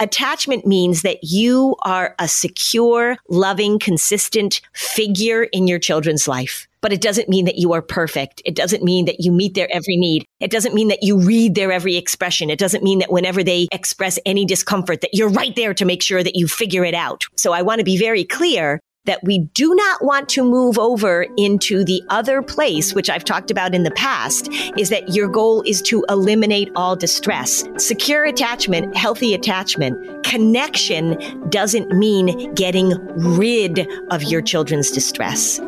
Attachment means that you are a secure, loving, consistent figure in your children's life. But it doesn't mean that you are perfect. It doesn't mean that you meet their every need. It doesn't mean that you read their every expression. It doesn't mean that whenever they express any discomfort that you're right there to make sure that you figure it out. So I want to be very clear that we do not want to move over into the other place, which I've talked about in the past, is that your goal is to eliminate all distress. Secure attachment, healthy attachment, connection doesn't mean getting rid of your children's distress.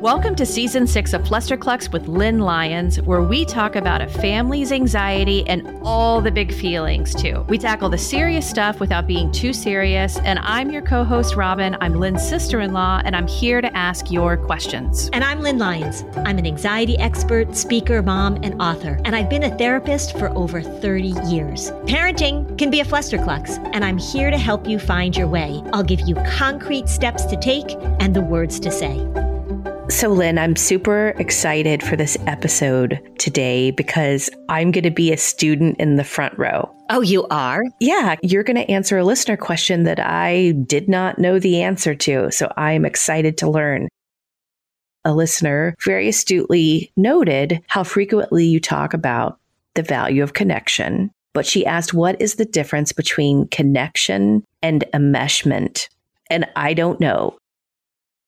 Welcome to season six of Flusterclux with Lynn Lyons, where we talk about a family's anxiety and all the big feelings, too. We tackle the serious stuff without being too serious. And I'm your co host, Robin. I'm Lynn's sister in law, and I'm here to ask your questions. And I'm Lynn Lyons. I'm an anxiety expert, speaker, mom, and author. And I've been a therapist for over 30 years. Parenting can be a Flusterclux, and I'm here to help you find your way. I'll give you concrete steps to take and the words to say. So, Lynn, I'm super excited for this episode today because I'm going to be a student in the front row. Oh, you are? Yeah, you're going to answer a listener question that I did not know the answer to. So, I'm excited to learn. A listener very astutely noted how frequently you talk about the value of connection, but she asked, What is the difference between connection and enmeshment? And I don't know.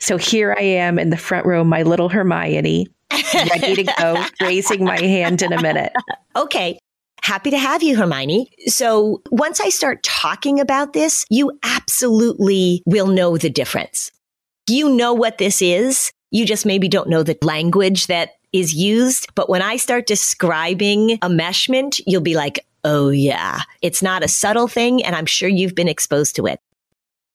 So here I am in the front row, my little Hermione, ready to go, raising my hand in a minute. Okay. Happy to have you, Hermione. So once I start talking about this, you absolutely will know the difference. You know what this is. You just maybe don't know the language that is used. But when I start describing enmeshment, you'll be like, oh yeah, it's not a subtle thing. And I'm sure you've been exposed to it.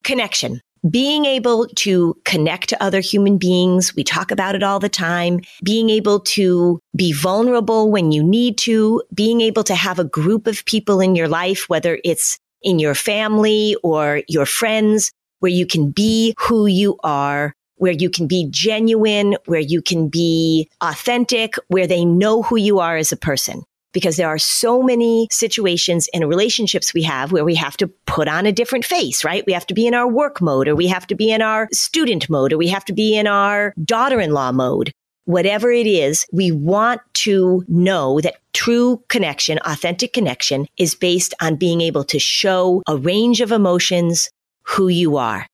Connection being able to connect to other human beings. We talk about it all the time. Being able to be vulnerable when you need to, being able to have a group of people in your life, whether it's in your family or your friends, where you can be who you are, where you can be genuine, where you can be authentic, where they know who you are as a person because there are so many situations and relationships we have where we have to put on a different face, right? We have to be in our work mode or we have to be in our student mode or we have to be in our daughter-in-law mode. Whatever it is, we want to know that true connection, authentic connection is based on being able to show a range of emotions, who you are.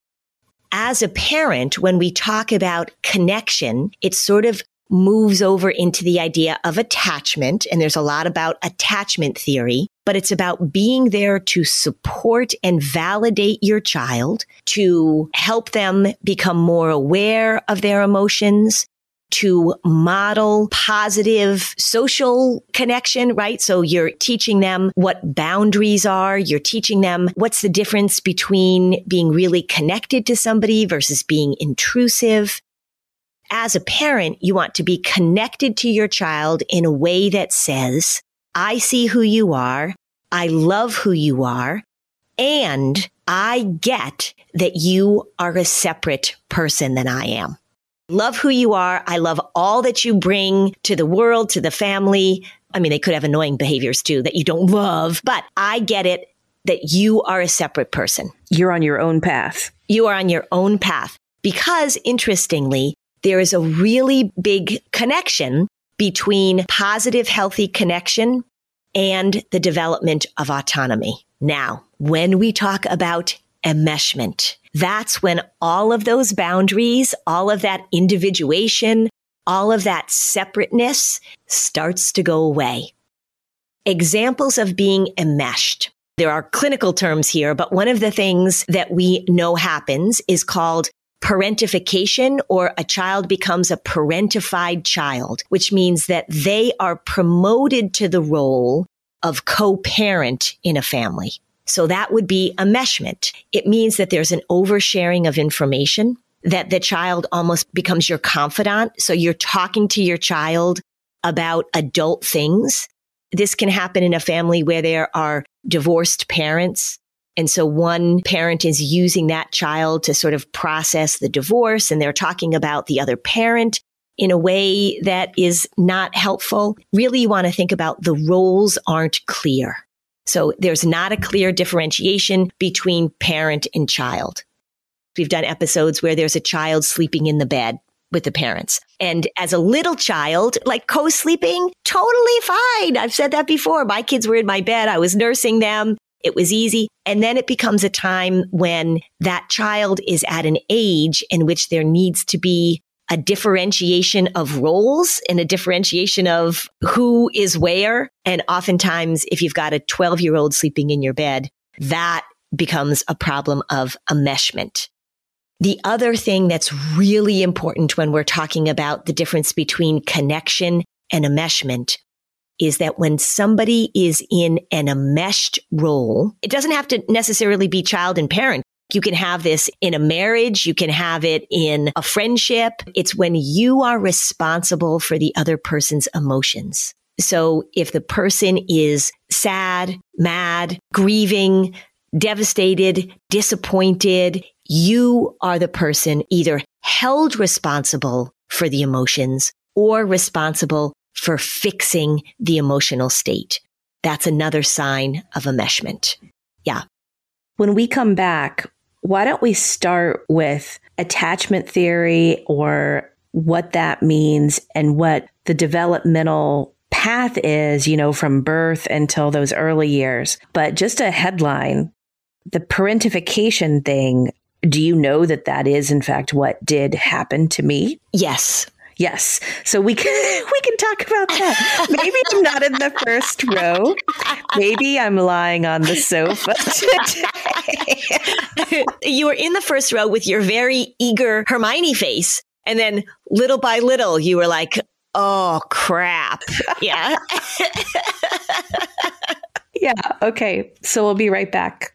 As a parent, when we talk about connection, it's sort of moves over into the idea of attachment. And there's a lot about attachment theory, but it's about being there to support and validate your child, to help them become more aware of their emotions, to model positive social connection, right? So you're teaching them what boundaries are. You're teaching them what's the difference between being really connected to somebody versus being intrusive as a parent, you want to be connected to your child in a way that says, I see who you are. I love who you are. And I get that you are a separate person than I am. Love who you are. I love all that you bring to the world, to the family. I mean, they could have annoying behaviors too that you don't love, but I get it that you are a separate person. You're on your own path. You are on your own path. Because interestingly, there is a really big connection between positive, healthy connection and the development of autonomy. Now, when we talk about enmeshment, that's when all of those boundaries, all of that individuation, all of that separateness starts to go away. Examples of being enmeshed. There are clinical terms here, but one of the things that we know happens is called parentification or a child becomes a parentified child, which means that they are promoted to the role of co-parent in a family. So that would be enmeshment. It means that there's an oversharing of information, that the child almost becomes your confidant. So you're talking to your child about adult things. This can happen in a family where there are divorced parents and so one parent is using that child to sort of process the divorce and they're talking about the other parent in a way that is not helpful. Really, you want to think about the roles aren't clear. So there's not a clear differentiation between parent and child. We've done episodes where there's a child sleeping in the bed with the parents. And as a little child, like co-sleeping, totally fine. I've said that before. My kids were in my bed. I was nursing them. It was easy. And then it becomes a time when that child is at an age in which there needs to be a differentiation of roles and a differentiation of who is where. And oftentimes, if you've got a 12 year old sleeping in your bed, that becomes a problem of enmeshment. The other thing that's really important when we're talking about the difference between connection and enmeshment is that when somebody is in an enmeshed role, it doesn't have to necessarily be child and parent. You can have this in a marriage. You can have it in a friendship. It's when you are responsible for the other person's emotions. So if the person is sad, mad, grieving, devastated, disappointed, you are the person either held responsible for the emotions or responsible for fixing the emotional state. That's another sign of enmeshment. Yeah. When we come back, why don't we start with attachment theory or what that means and what the developmental path is, you know, from birth until those early years. But just a headline, the parentification thing, do you know that that is in fact what did happen to me? Yes. Yes. So we can we can talk about that. Maybe I'm not in the first row. Maybe I'm lying on the sofa today. you were in the first row with your very eager Hermione face. And then little by little you were like, "Oh crap." Yeah. yeah, okay. So we'll be right back.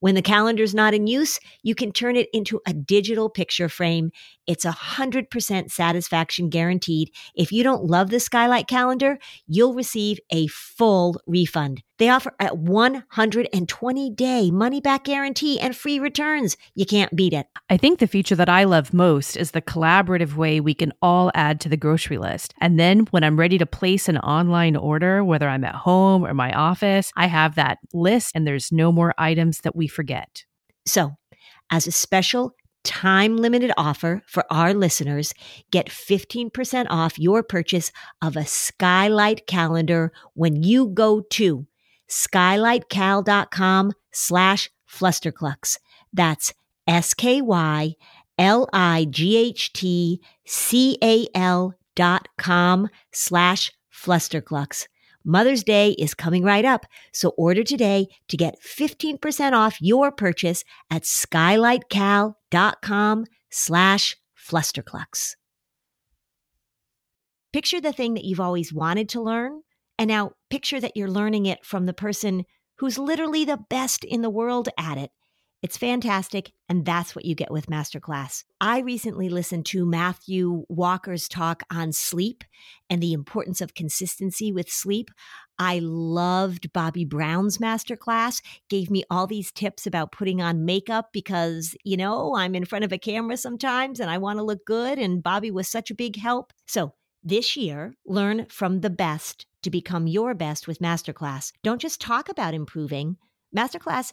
When the calendar's not in use, you can turn it into a digital picture frame. It's a 100% satisfaction guaranteed. If you don't love the Skylight calendar, you'll receive a full refund. They offer a 120 day money back guarantee and free returns. You can't beat it. I think the feature that I love most is the collaborative way we can all add to the grocery list. And then when I'm ready to place an online order, whether I'm at home or my office, I have that list and there's no more items that we forget. So, as a special time limited offer for our listeners, get 15% off your purchase of a Skylight calendar when you go to skylightcal.com slash flusterclux. That's S-K-Y-L-I-G-H-T-C-A-L dot com slash flusterclux. Mother's Day is coming right up, so order today to get 15% off your purchase at skylightcal.com slash flusterclux. Picture the thing that you've always wanted to learn and now picture that you're learning it from the person who's literally the best in the world at it. It's fantastic, and that's what you get with Masterclass. I recently listened to Matthew Walker's talk on sleep and the importance of consistency with sleep. I loved Bobbi Brown's masterclass, gave me all these tips about putting on makeup because, you know, I'm in front of a camera sometimes and I want to look good. And Bobbi was such a big help. So this year, learn from the best to become your best with Masterclass. Don't just talk about improving. Masterclass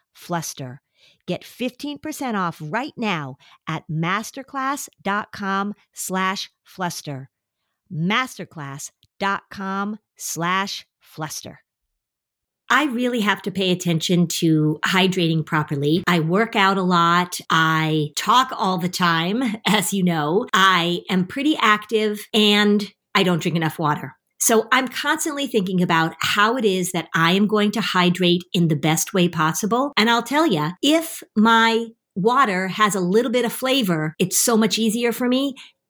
fluster. Get 15% off right now at masterclass.com slash fluster. Masterclass.com slash fluster. I really have to pay attention to hydrating properly. I work out a lot. I talk all the time, as you know. I am pretty active and I don't drink enough water. So I'm constantly thinking about how it is that I am going to hydrate in the best way possible. And I'll tell you, if my water has a little bit of flavor, it's so much easier for me.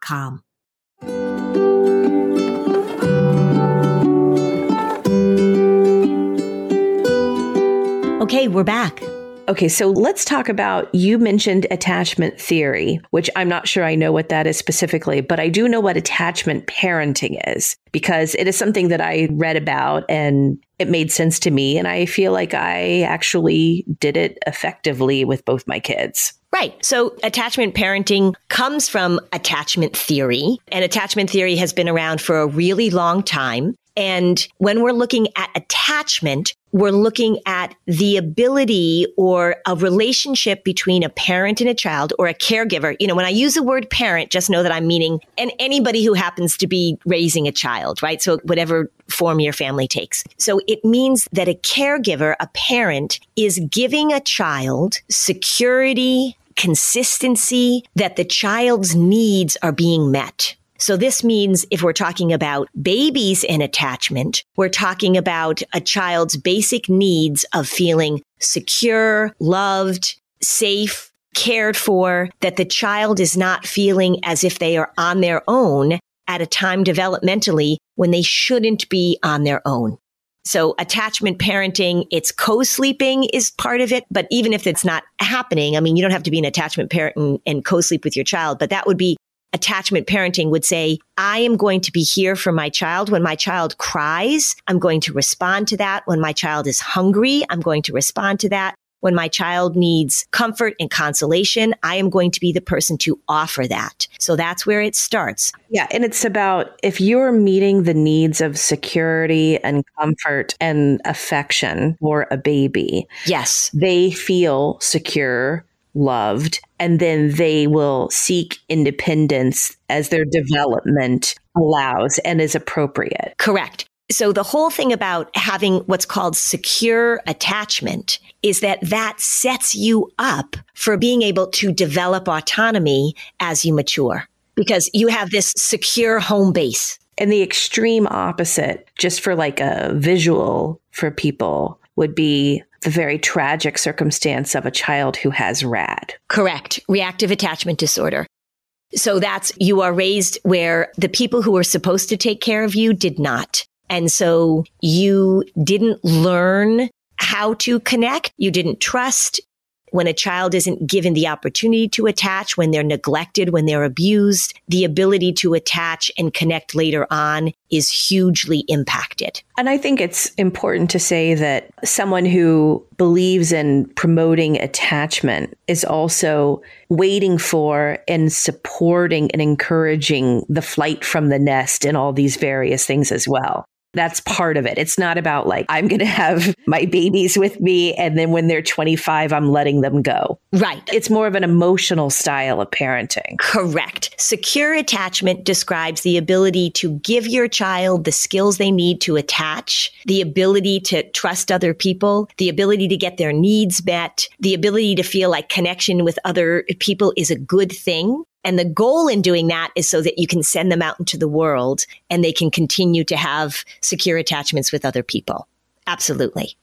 com. Okay, we're back. Okay, so let's talk about you mentioned attachment theory, which I'm not sure I know what that is specifically, but I do know what attachment parenting is because it is something that I read about and it made sense to me. And I feel like I actually did it effectively with both my kids. Right. So attachment parenting comes from attachment theory, and attachment theory has been around for a really long time. And when we're looking at attachment, we're looking at the ability or a relationship between a parent and a child or a caregiver. You know, when I use the word parent, just know that I'm meaning and anybody who happens to be raising a child, right? So whatever form your family takes. So it means that a caregiver, a parent is giving a child security, consistency, that the child's needs are being met. So this means if we're talking about babies and attachment, we're talking about a child's basic needs of feeling secure, loved, safe, cared for, that the child is not feeling as if they are on their own at a time developmentally when they shouldn't be on their own. So attachment parenting, it's co-sleeping is part of it. But even if it's not happening, I mean, you don't have to be an attachment parent and, and co-sleep with your child, but that would be attachment parenting would say, I am going to be here for my child. When my child cries, I'm going to respond to that. When my child is hungry, I'm going to respond to that. When my child needs comfort and consolation, I am going to be the person to offer that. So that's where it starts. Yeah. And it's about if you're meeting the needs of security and comfort and affection for a baby. Yes. They feel secure loved, and then they will seek independence as their development allows and is appropriate. Correct. So the whole thing about having what's called secure attachment is that that sets you up for being able to develop autonomy as you mature because you have this secure home base. And the extreme opposite, just for like a visual for people, would be the very tragic circumstance of a child who has RAD. Correct. Reactive attachment disorder. So that's you are raised where the people who were supposed to take care of you did not. And so you didn't learn how to connect. You didn't trust when a child isn't given the opportunity to attach, when they're neglected, when they're abused, the ability to attach and connect later on is hugely impacted. And I think it's important to say that someone who believes in promoting attachment is also waiting for and supporting and encouraging the flight from the nest and all these various things as well. That's part of it. It's not about like, I'm going to have my babies with me. And then when they're 25, I'm letting them go. Right. It's more of an emotional style of parenting. Correct. Secure attachment describes the ability to give your child the skills they need to attach, the ability to trust other people, the ability to get their needs met, the ability to feel like connection with other people is a good thing. And the goal in doing that is so that you can send them out into the world and they can continue to have secure attachments with other people. Absolutely.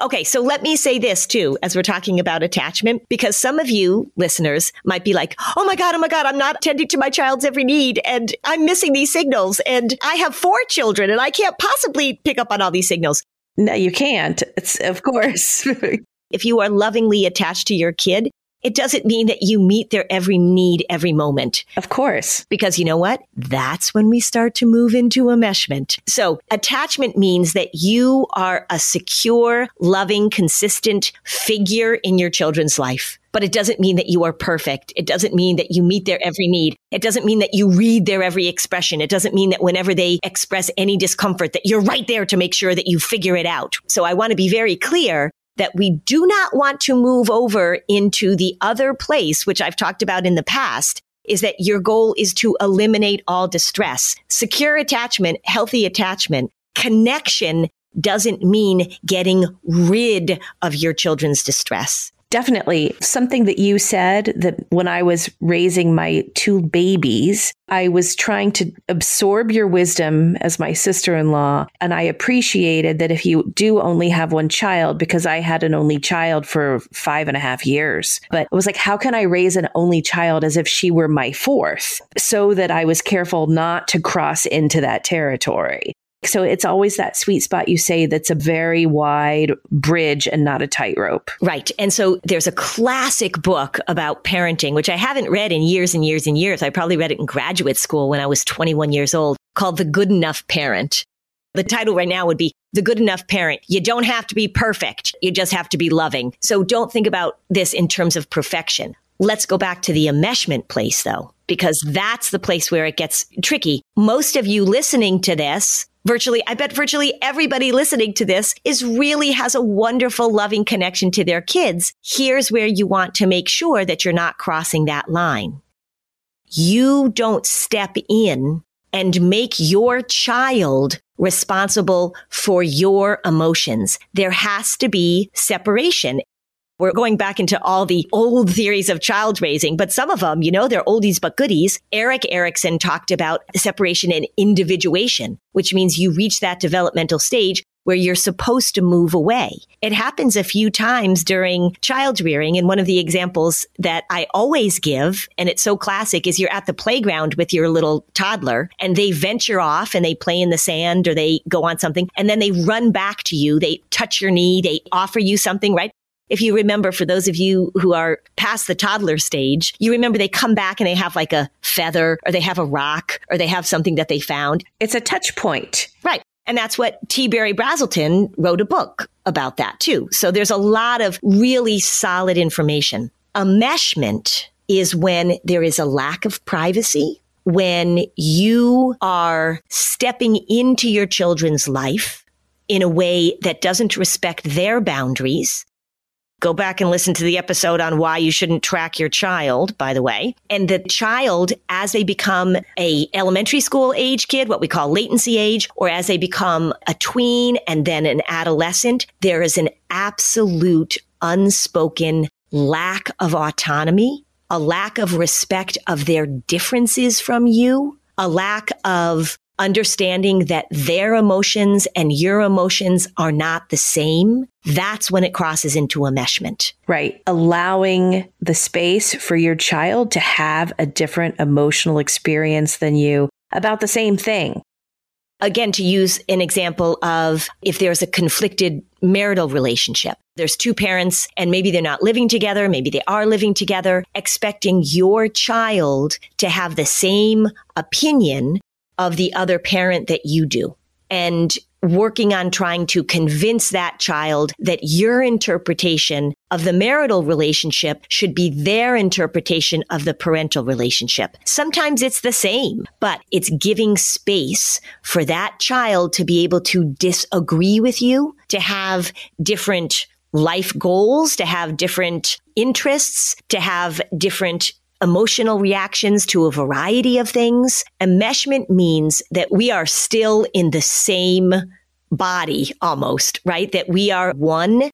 Okay, so let me say this too, as we're talking about attachment, because some of you listeners might be like, oh my God, oh my God, I'm not tending to my child's every need and I'm missing these signals and I have four children and I can't possibly pick up on all these signals. No, you can't. It's, of course. if you are lovingly attached to your kid, it doesn't mean that you meet their every need every moment. Of course. Because you know what? That's when we start to move into enmeshment. So attachment means that you are a secure, loving, consistent figure in your children's life. But it doesn't mean that you are perfect. It doesn't mean that you meet their every need. It doesn't mean that you read their every expression. It doesn't mean that whenever they express any discomfort that you're right there to make sure that you figure it out. So I want to be very clear that we do not want to move over into the other place, which I've talked about in the past, is that your goal is to eliminate all distress. Secure attachment, healthy attachment, connection doesn't mean getting rid of your children's distress. Definitely. Something that you said that when I was raising my two babies, I was trying to absorb your wisdom as my sister in law. And I appreciated that if you do only have one child, because I had an only child for five and a half years, but it was like, how can I raise an only child as if she were my fourth? So that I was careful not to cross into that territory. So it's always that sweet spot you say that's a very wide bridge and not a tightrope. Right. And so there's a classic book about parenting, which I haven't read in years and years and years. I probably read it in graduate school when I was 21 years old called The Good Enough Parent. The title right now would be The Good Enough Parent. You don't have to be perfect. You just have to be loving. So don't think about this in terms of perfection. Let's go back to the enmeshment place though, because that's the place where it gets tricky. Most of you listening to this virtually, I bet virtually everybody listening to this is really has a wonderful, loving connection to their kids. Here's where you want to make sure that you're not crossing that line. You don't step in and make your child responsible for your emotions. There has to be separation. We're going back into all the old theories of child raising, but some of them, you know, they're oldies but goodies. Erik Erikson talked about separation and individuation, which means you reach that developmental stage where you're supposed to move away. It happens a few times during child rearing. And one of the examples that I always give, and it's so classic, is you're at the playground with your little toddler and they venture off and they play in the sand or they go on something and then they run back to you. They touch your knee. They offer you something, right? If you remember, for those of you who are past the toddler stage, you remember they come back and they have like a feather or they have a rock or they have something that they found. It's a touch point. Right. And that's what T. Berry Brazelton wrote a book about that too. So there's a lot of really solid information. Enmeshment is when there is a lack of privacy, when you are stepping into your children's life in a way that doesn't respect their boundaries, Go back and listen to the episode on why you shouldn't track your child, by the way. And the child, as they become a elementary school age kid, what we call latency age, or as they become a tween and then an adolescent, there is an absolute unspoken lack of autonomy, a lack of respect of their differences from you, a lack of understanding that their emotions and your emotions are not the same, that's when it crosses into enmeshment. Right. Allowing the space for your child to have a different emotional experience than you about the same thing. Again, to use an example of if there's a conflicted marital relationship, there's two parents and maybe they're not living together, maybe they are living together, expecting your child to have the same opinion of the other parent that you do and working on trying to convince that child that your interpretation of the marital relationship should be their interpretation of the parental relationship. Sometimes it's the same, but it's giving space for that child to be able to disagree with you, to have different life goals, to have different interests, to have different emotional reactions to a variety of things. Enmeshment means that we are still in the same body almost, right? That we are one.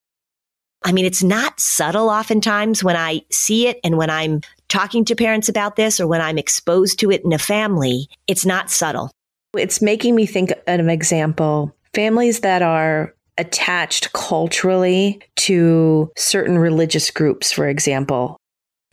I mean, it's not subtle oftentimes when I see it and when I'm talking to parents about this or when I'm exposed to it in a family, it's not subtle. It's making me think of an example. Families that are attached culturally to certain religious groups, for example,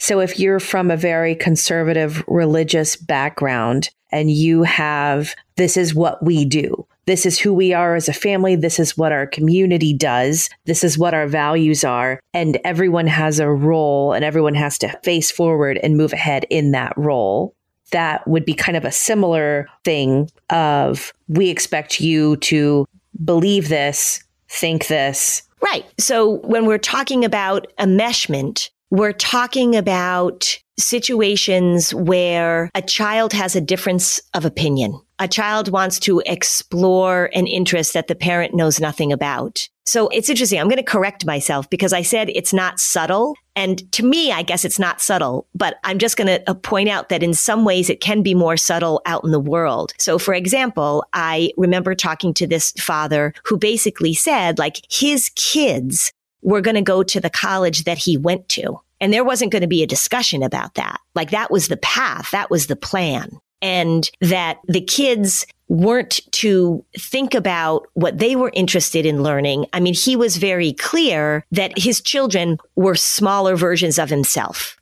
so if you're from a very conservative religious background and you have, this is what we do. This is who we are as a family. This is what our community does. This is what our values are. And everyone has a role and everyone has to face forward and move ahead in that role. That would be kind of a similar thing of we expect you to believe this, think this. Right. So when we're talking about enmeshment, we're talking about situations where a child has a difference of opinion. A child wants to explore an interest that the parent knows nothing about. So it's interesting. I'm going to correct myself because I said it's not subtle. And to me, I guess it's not subtle, but I'm just going to uh, point out that in some ways it can be more subtle out in the world. So for example, I remember talking to this father who basically said like his kids were going to go to the college that he went to. And there wasn't going to be a discussion about that. Like that was the path. That was the plan. And that the kids weren't to think about what they were interested in learning. I mean, he was very clear that his children were smaller versions of himself.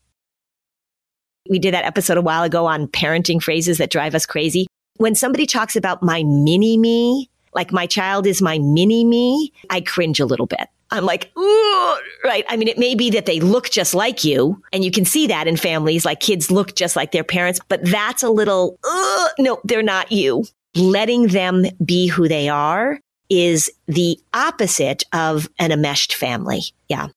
We did that episode a while ago on parenting phrases that drive us crazy. When somebody talks about my mini me, like my child is my mini me, I cringe a little bit. I'm like, right. I mean, it may be that they look just like you and you can see that in families, like kids look just like their parents, but that's a little, no, they're not you. Letting them be who they are is the opposite of an enmeshed family. Yeah.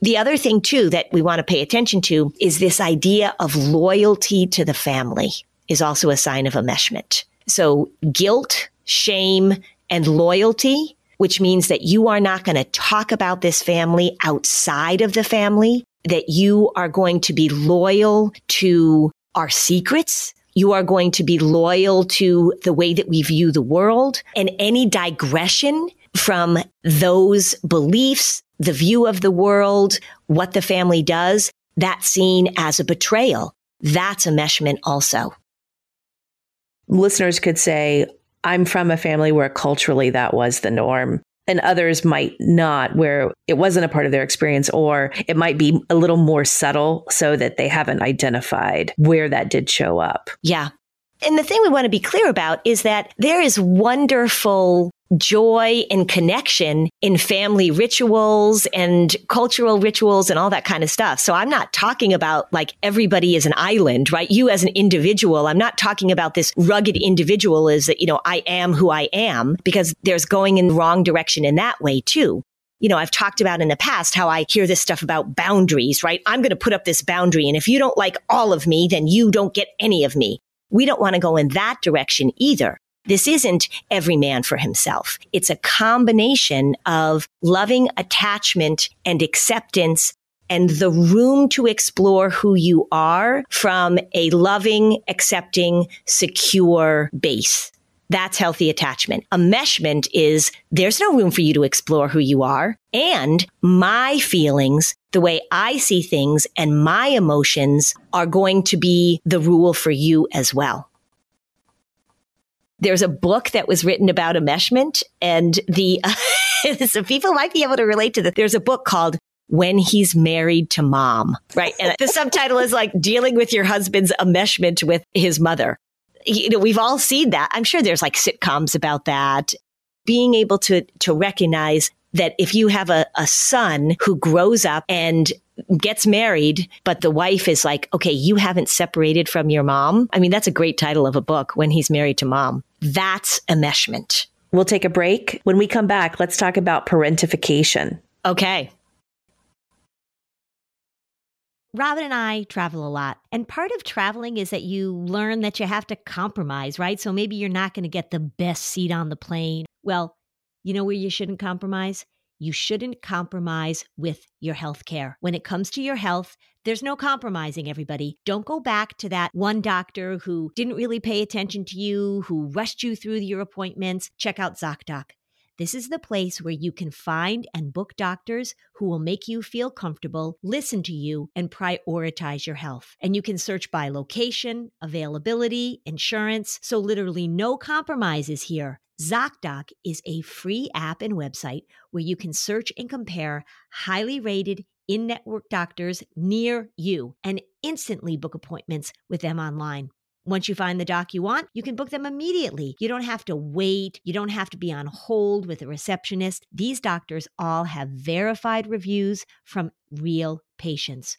The other thing too that we want to pay attention to is this idea of loyalty to the family is also a sign of enmeshment. So guilt, shame, and loyalty which means that you are not going to talk about this family outside of the family, that you are going to be loyal to our secrets. You are going to be loyal to the way that we view the world and any digression from those beliefs, the view of the world, what the family does, that's seen as a betrayal. That's enmeshment also. Listeners could say, I'm from a family where culturally that was the norm. and others might not, where it wasn't a part of their experience, or it might be a little more subtle so that they haven't identified where that did show up. Yeah. And the thing we want to be clear about is that there is wonderful joy and connection in family rituals and cultural rituals and all that kind of stuff. So I'm not talking about like everybody is an island, right? You as an individual, I'm not talking about this rugged individual is that, you know, I am who I am because there's going in the wrong direction in that way too. You know, I've talked about in the past how I hear this stuff about boundaries, right? I'm going to put up this boundary. And if you don't like all of me, then you don't get any of me. We don't want to go in that direction either. This isn't every man for himself. It's a combination of loving attachment and acceptance and the room to explore who you are from a loving, accepting, secure base. That's healthy attachment. Enmeshment is there's no room for you to explore who you are. And my feelings, the way I see things and my emotions are going to be the rule for you as well. There's a book that was written about enmeshment and the, so people might be able to relate to that. There's a book called when he's married to mom, right? And the subtitle is like dealing with your husband's enmeshment with his mother. You know, we've all seen that. I'm sure there's like sitcoms about that. Being able to, to recognize that if you have a, a son who grows up and gets married, but the wife is like, okay, you haven't separated from your mom. I mean, that's a great title of a book when he's married to mom. That's enmeshment. We'll take a break. When we come back, let's talk about parentification. Okay. Robin and I travel a lot. And part of traveling is that you learn that you have to compromise, right? So maybe you're not going to get the best seat on the plane. Well, you know where you shouldn't compromise? You shouldn't compromise with your health care. When it comes to your health, there's no compromising, everybody. Don't go back to that one doctor who didn't really pay attention to you, who rushed you through your appointments. Check out ZocDoc. This is the place where you can find and book doctors who will make you feel comfortable, listen to you, and prioritize your health. And you can search by location, availability, insurance. So, literally, no compromises here. ZocDoc is a free app and website where you can search and compare highly rated in network doctors near you and instantly book appointments with them online. Once you find the doc you want, you can book them immediately. You don't have to wait. You don't have to be on hold with a receptionist. These doctors all have verified reviews from real patients.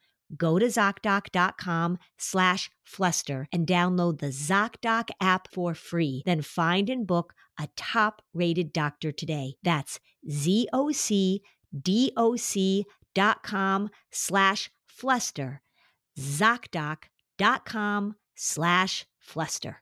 go to ZocDoc.com slash Fluster and download the ZocDoc app for free. Then find and book a top rated doctor today. That's ZocDoc.com slash Fluster. ZocDoc.com slash Fluster.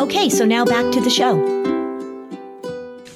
Okay, so now back to the show.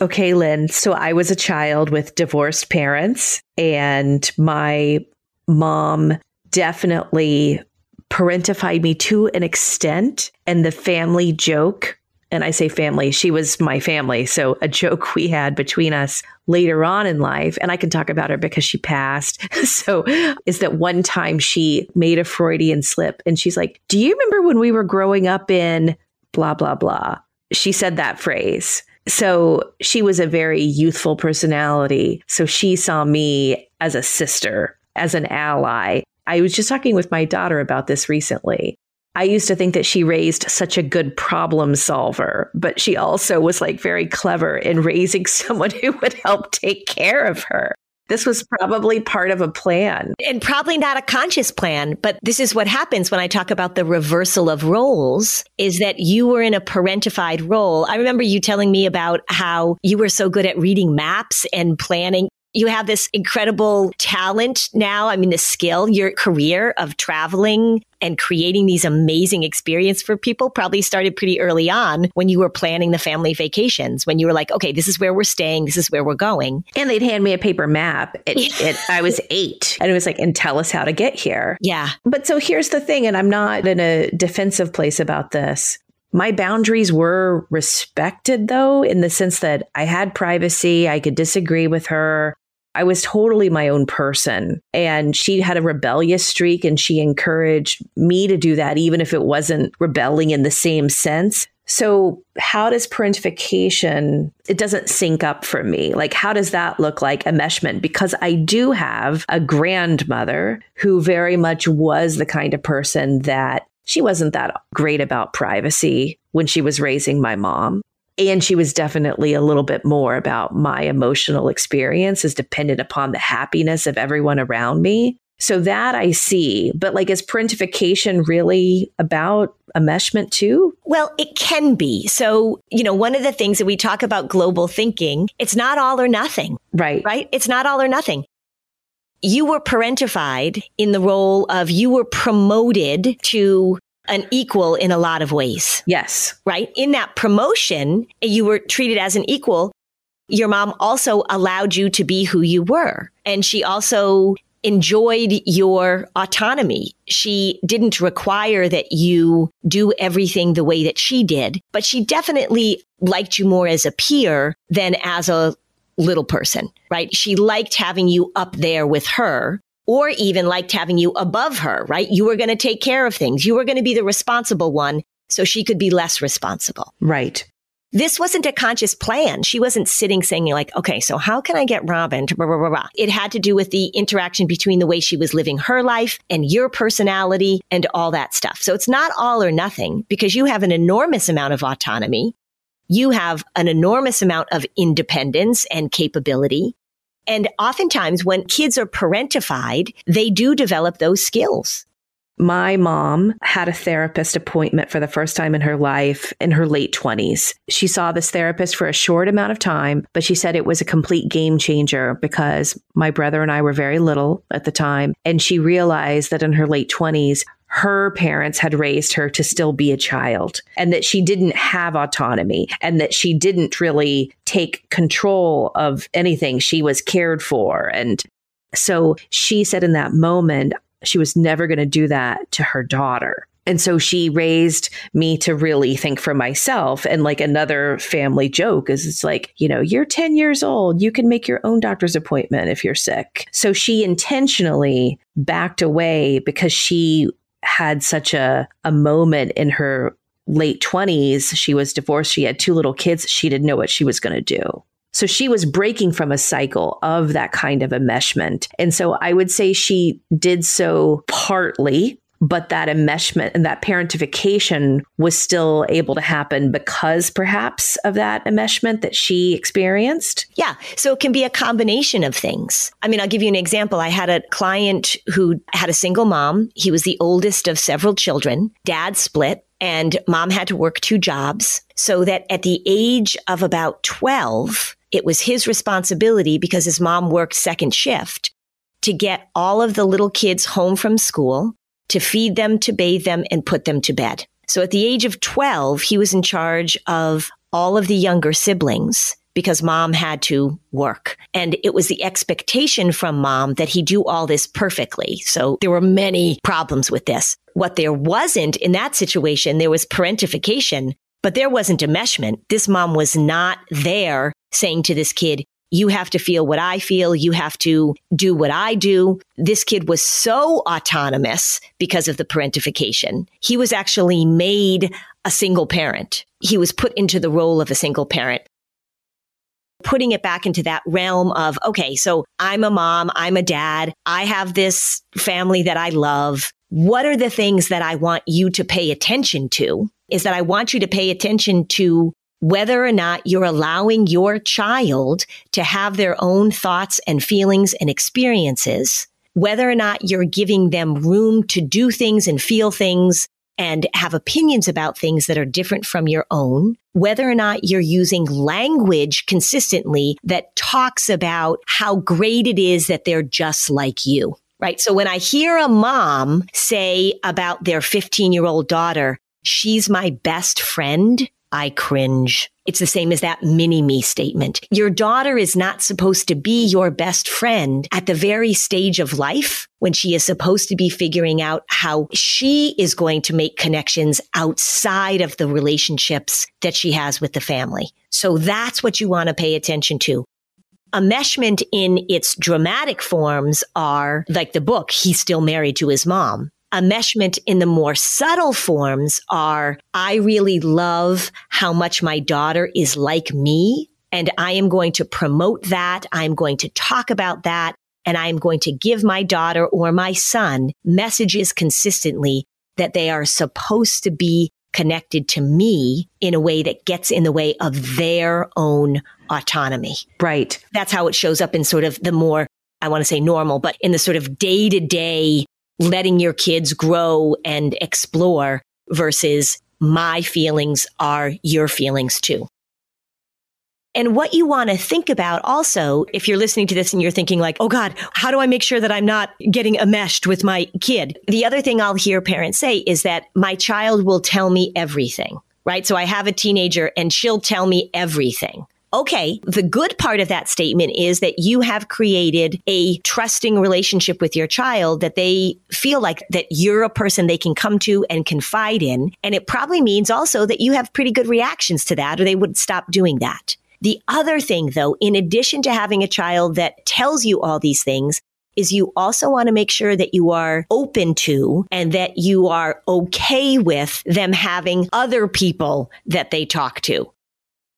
Okay, Lynn. So I was a child with divorced parents, and my mom definitely parentified me to an extent. And the family joke and I say family, she was my family. So a joke we had between us later on in life, and I can talk about her because she passed. so is that one time she made a Freudian slip and she's like, Do you remember when we were growing up in blah, blah, blah? She said that phrase. So she was a very youthful personality. So she saw me as a sister, as an ally. I was just talking with my daughter about this recently. I used to think that she raised such a good problem solver, but she also was like very clever in raising someone who would help take care of her. This was probably part of a plan. And probably not a conscious plan, but this is what happens when I talk about the reversal of roles is that you were in a parentified role. I remember you telling me about how you were so good at reading maps and planning you have this incredible talent now. I mean, the skill, your career of traveling and creating these amazing experiences for people probably started pretty early on when you were planning the family vacations, when you were like, okay, this is where we're staying. This is where we're going. And they'd hand me a paper map. It, it, I was eight and it was like, and tell us how to get here. Yeah. But so here's the thing, and I'm not in a defensive place about this. My boundaries were respected though, in the sense that I had privacy. I could disagree with her. I was totally my own person. And she had a rebellious streak and she encouraged me to do that, even if it wasn't rebelling in the same sense. So, how does parentification? It doesn't sync up for me. Like, how does that look like enmeshment? Because I do have a grandmother who very much was the kind of person that she wasn't that great about privacy when she was raising my mom. And she was definitely a little bit more about my emotional experience is dependent upon the happiness of everyone around me. So that I see. But like, is parentification really about enmeshment too? Well, it can be. So, you know, one of the things that we talk about global thinking, it's not all or nothing. Right. Right? It's not all or nothing you were parentified in the role of you were promoted to an equal in a lot of ways. Yes. Right? In that promotion, you were treated as an equal. Your mom also allowed you to be who you were. And she also enjoyed your autonomy. She didn't require that you do everything the way that she did, but she definitely liked you more as a peer than as a little person, right? She liked having you up there with her or even liked having you above her, right? You were going to take care of things. You were going to be the responsible one so she could be less responsible. Right. This wasn't a conscious plan. She wasn't sitting saying like, okay, so how can I get Robin to blah, blah, blah, blah. It had to do with the interaction between the way she was living her life and your personality and all that stuff. So it's not all or nothing because you have an enormous amount of autonomy. You have an enormous amount of independence and capability. And oftentimes when kids are parentified, they do develop those skills. My mom had a therapist appointment for the first time in her life in her late 20s. She saw this therapist for a short amount of time, but she said it was a complete game changer because my brother and I were very little at the time. And she realized that in her late 20s, her parents had raised her to still be a child and that she didn't have autonomy and that she didn't really take control of anything. She was cared for. And so she said in that moment, she was never going to do that to her daughter. And so she raised me to really think for myself. And like another family joke is it's like, you know, you're 10 years old. You can make your own doctor's appointment if you're sick. So she intentionally backed away because she had such a, a moment in her late 20s. She was divorced. She had two little kids. She didn't know what she was going to do. So she was breaking from a cycle of that kind of enmeshment. And so I would say she did so partly but that enmeshment and that parentification was still able to happen because perhaps of that enmeshment that she experienced? Yeah. So it can be a combination of things. I mean, I'll give you an example. I had a client who had a single mom. He was the oldest of several children. Dad split and mom had to work two jobs so that at the age of about 12, it was his responsibility because his mom worked second shift to get all of the little kids home from school to feed them, to bathe them, and put them to bed. So at the age of 12, he was in charge of all of the younger siblings because mom had to work. And it was the expectation from mom that he do all this perfectly. So there were many problems with this. What there wasn't in that situation, there was parentification But there wasn't enmeshment. This mom was not there saying to this kid, you have to feel what I feel. You have to do what I do. This kid was so autonomous because of the parentification. He was actually made a single parent. He was put into the role of a single parent. Putting it back into that realm of, okay, so I'm a mom, I'm a dad, I have this family that I love. What are the things that I want you to pay attention to? Is that I want you to pay attention to whether or not you're allowing your child to have their own thoughts and feelings and experiences, whether or not you're giving them room to do things and feel things and have opinions about things that are different from your own, whether or not you're using language consistently that talks about how great it is that they're just like you. Right. So when I hear a mom say about their 15 year old daughter, she's my best friend, I cringe. It's the same as that mini me statement. Your daughter is not supposed to be your best friend at the very stage of life when she is supposed to be figuring out how she is going to make connections outside of the relationships that she has with the family. So that's what you want to pay attention to. Enmeshment in its dramatic forms are like the book, he's still married to his mom enmeshment in the more subtle forms are I really love how much my daughter is like me. And I am going to promote that. I'm going to talk about that. And I'm going to give my daughter or my son messages consistently that they are supposed to be connected to me in a way that gets in the way of their own autonomy. Right. That's how it shows up in sort of the more, I want to say normal, but in the sort of day to day letting your kids grow and explore versus my feelings are your feelings too. And what you want to think about also, if you're listening to this and you're thinking like, oh God, how do I make sure that I'm not getting enmeshed with my kid? The other thing I'll hear parents say is that my child will tell me everything, right? So I have a teenager and she'll tell me everything. Okay. The good part of that statement is that you have created a trusting relationship with your child that they feel like that you're a person they can come to and confide in. And it probably means also that you have pretty good reactions to that or they would stop doing that. The other thing though, in addition to having a child that tells you all these things, is you also want to make sure that you are open to and that you are okay with them having other people that they talk to.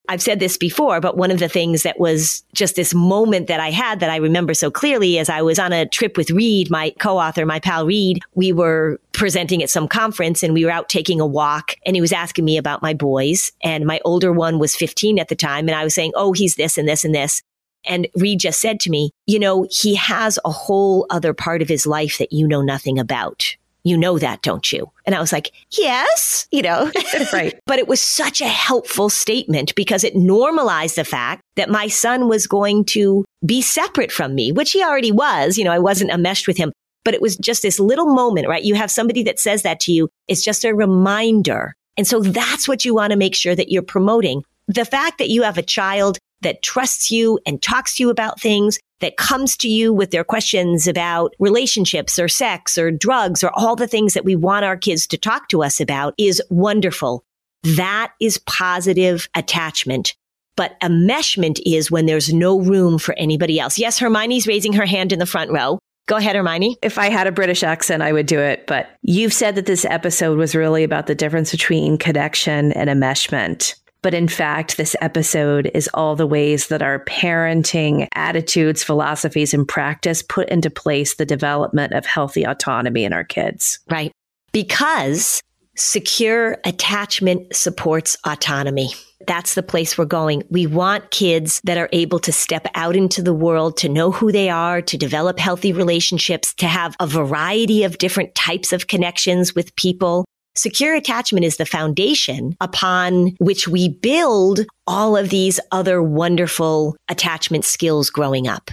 I've said this before, but one of the things that was just this moment that I had that I remember so clearly as I was on a trip with Reid, my co-author, my pal Reid, we were presenting at some conference and we were out taking a walk and he was asking me about my boys and my older one was 15 at the time and I was saying, Oh, he's this and this and this. And Reid just said to me, you know, he has a whole other part of his life that you know nothing about. You know that, don't you? And I was like, yes, you know, right. but it was such a helpful statement because it normalized the fact that my son was going to be separate from me, which he already was. You know, I wasn't enmeshed with him, but it was just this little moment, right? You have somebody that says that to you. It's just a reminder. And so that's what you want to make sure that you're promoting. The fact that you have a child that trusts you and talks to you about things that comes to you with their questions about relationships or sex or drugs or all the things that we want our kids to talk to us about is wonderful. That is positive attachment. But enmeshment is when there's no room for anybody else. Yes, Hermione's raising her hand in the front row. Go ahead, Hermione. If I had a British accent, I would do it. But you've said that this episode was really about the difference between connection and enmeshment. But in fact, this episode is all the ways that our parenting attitudes, philosophies, and practice put into place the development of healthy autonomy in our kids. Right. Because secure attachment supports autonomy. That's the place we're going. We want kids that are able to step out into the world, to know who they are, to develop healthy relationships, to have a variety of different types of connections with people, Secure attachment is the foundation upon which we build all of these other wonderful attachment skills growing up.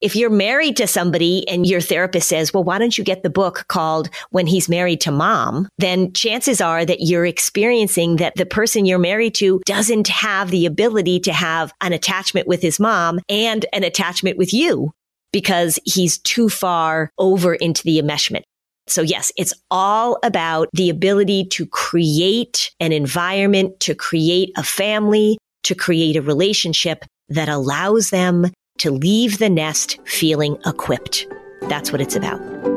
If you're married to somebody and your therapist says, well, why don't you get the book called When He's Married to Mom? Then chances are that you're experiencing that the person you're married to doesn't have the ability to have an attachment with his mom and an attachment with you because he's too far over into the enmeshment. So yes, it's all about the ability to create an environment, to create a family, to create a relationship that allows them to leave the nest feeling equipped. That's what it's about.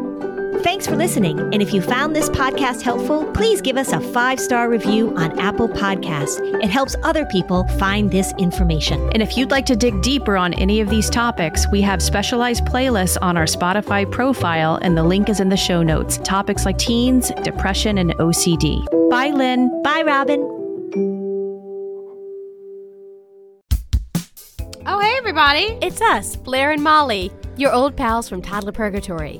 Thanks for listening. And if you found this podcast helpful, please give us a five star review on Apple Podcasts. It helps other people find this information. And if you'd like to dig deeper on any of these topics, we have specialized playlists on our Spotify profile, and the link is in the show notes. Topics like teens, depression, and OCD. Bye, Lynn. Bye, Robin. Oh, hey, everybody. It's us, Blair and Molly, your old pals from Toddler Purgatory.